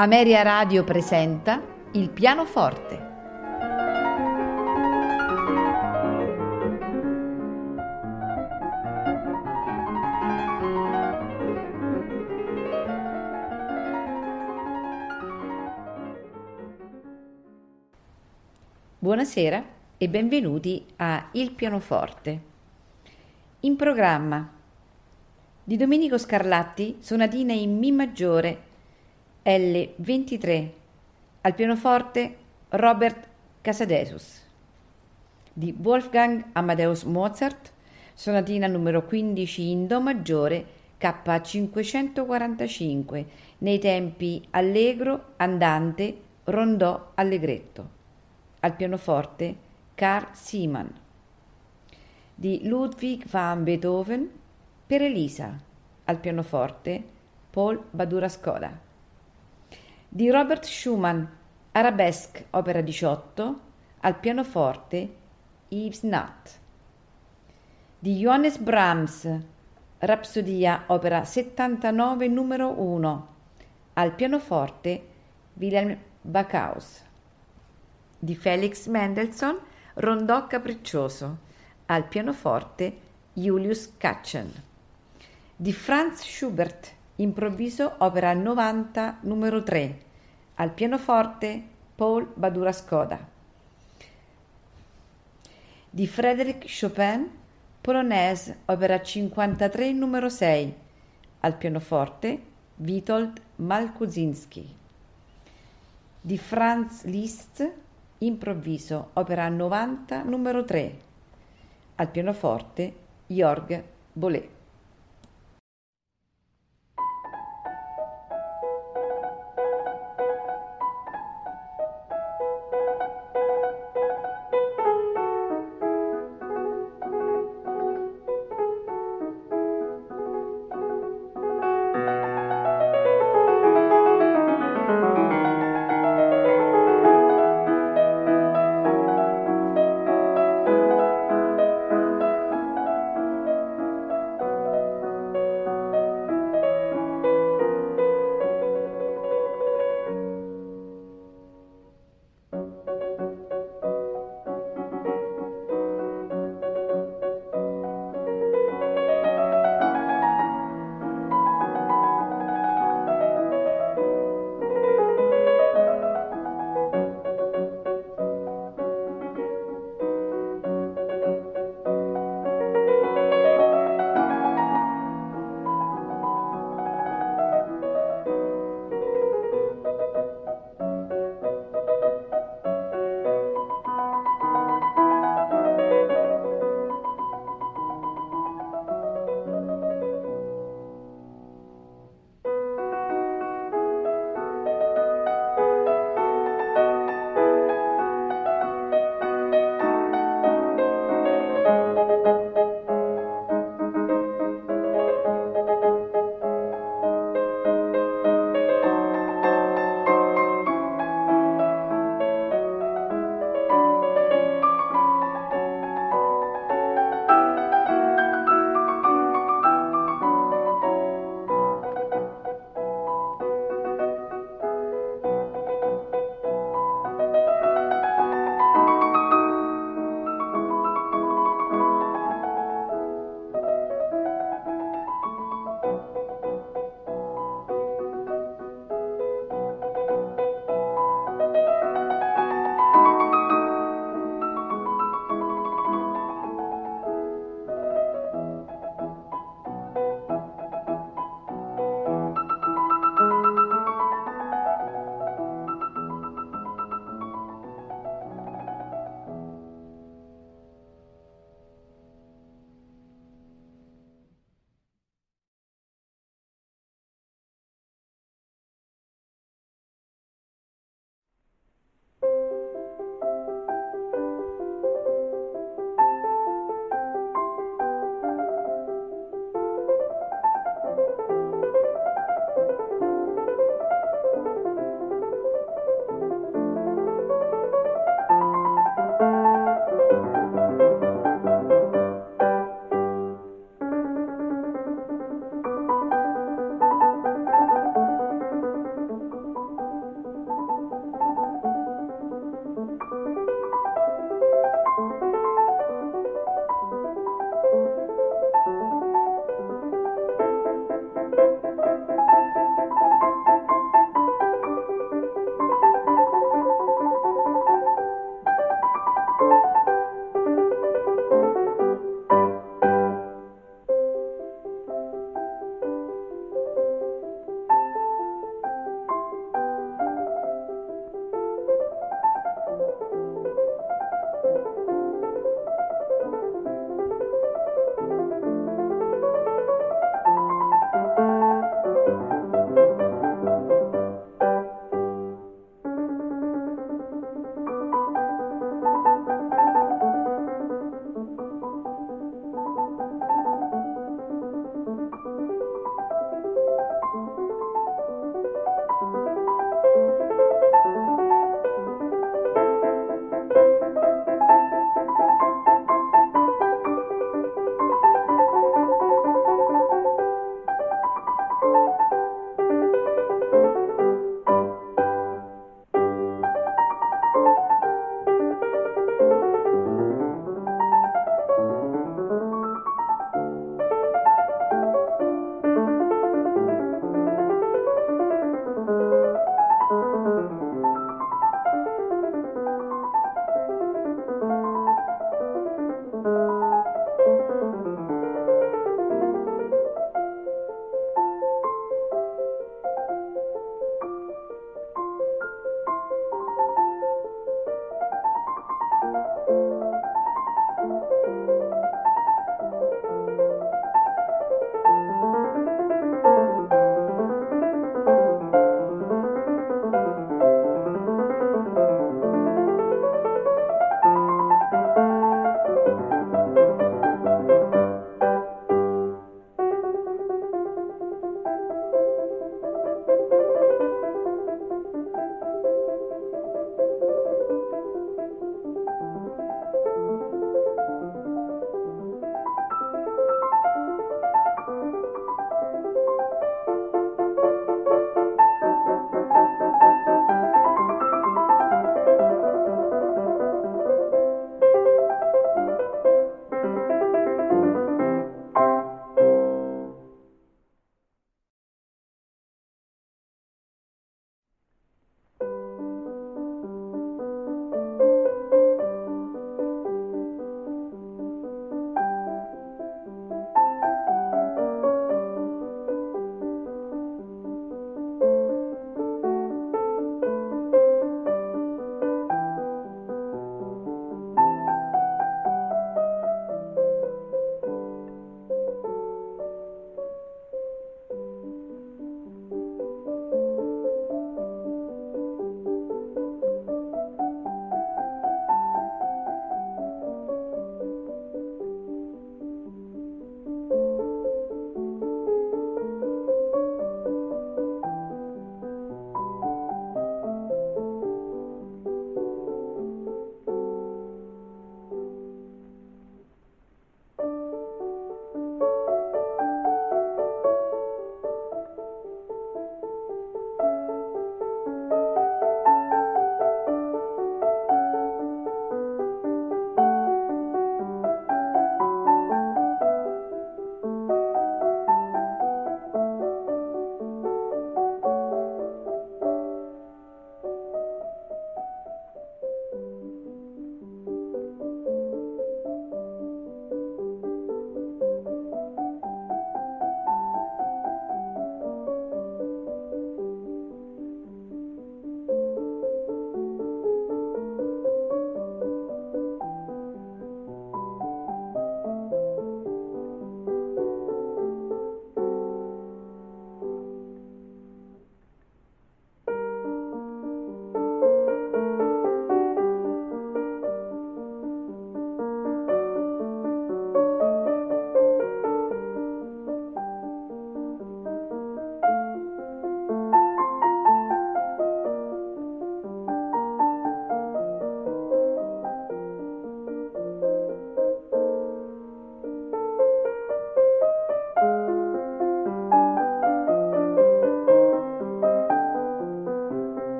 Ameria Radio presenta Il pianoforte. Buonasera e benvenuti a Il pianoforte. In programma di Domenico Scarlatti, sonatina in Mi maggiore L23, al pianoforte Robert Casadesus. Di Wolfgang Amadeus Mozart, sonatina numero 15 in Do maggiore K545, nei tempi allegro, andante, rondò, allegretto. Al pianoforte Carl Siemann. Di Ludwig van Beethoven, per Elisa, al pianoforte Paul Badura Skoda. Di Robert Schumann, Arabesque, opera 18, al pianoforte Yves Nat. Di Johannes Brahms, Rapsodia, opera 79, numero 1, al pianoforte Wilhelm Backhaus. Di Felix Mendelssohn, Rondò capriccioso, al pianoforte Julius Katchen di Franz Schubert, improvviso opera 90 numero 3, al pianoforte Paul Badura Skoda. Di Frédéric Chopin, Polonaise, opera 53 numero 6, al pianoforte Witold Malkuzinski. Di Franz Liszt, improvviso, opera 90 numero 3, al pianoforte Jorg Bolet.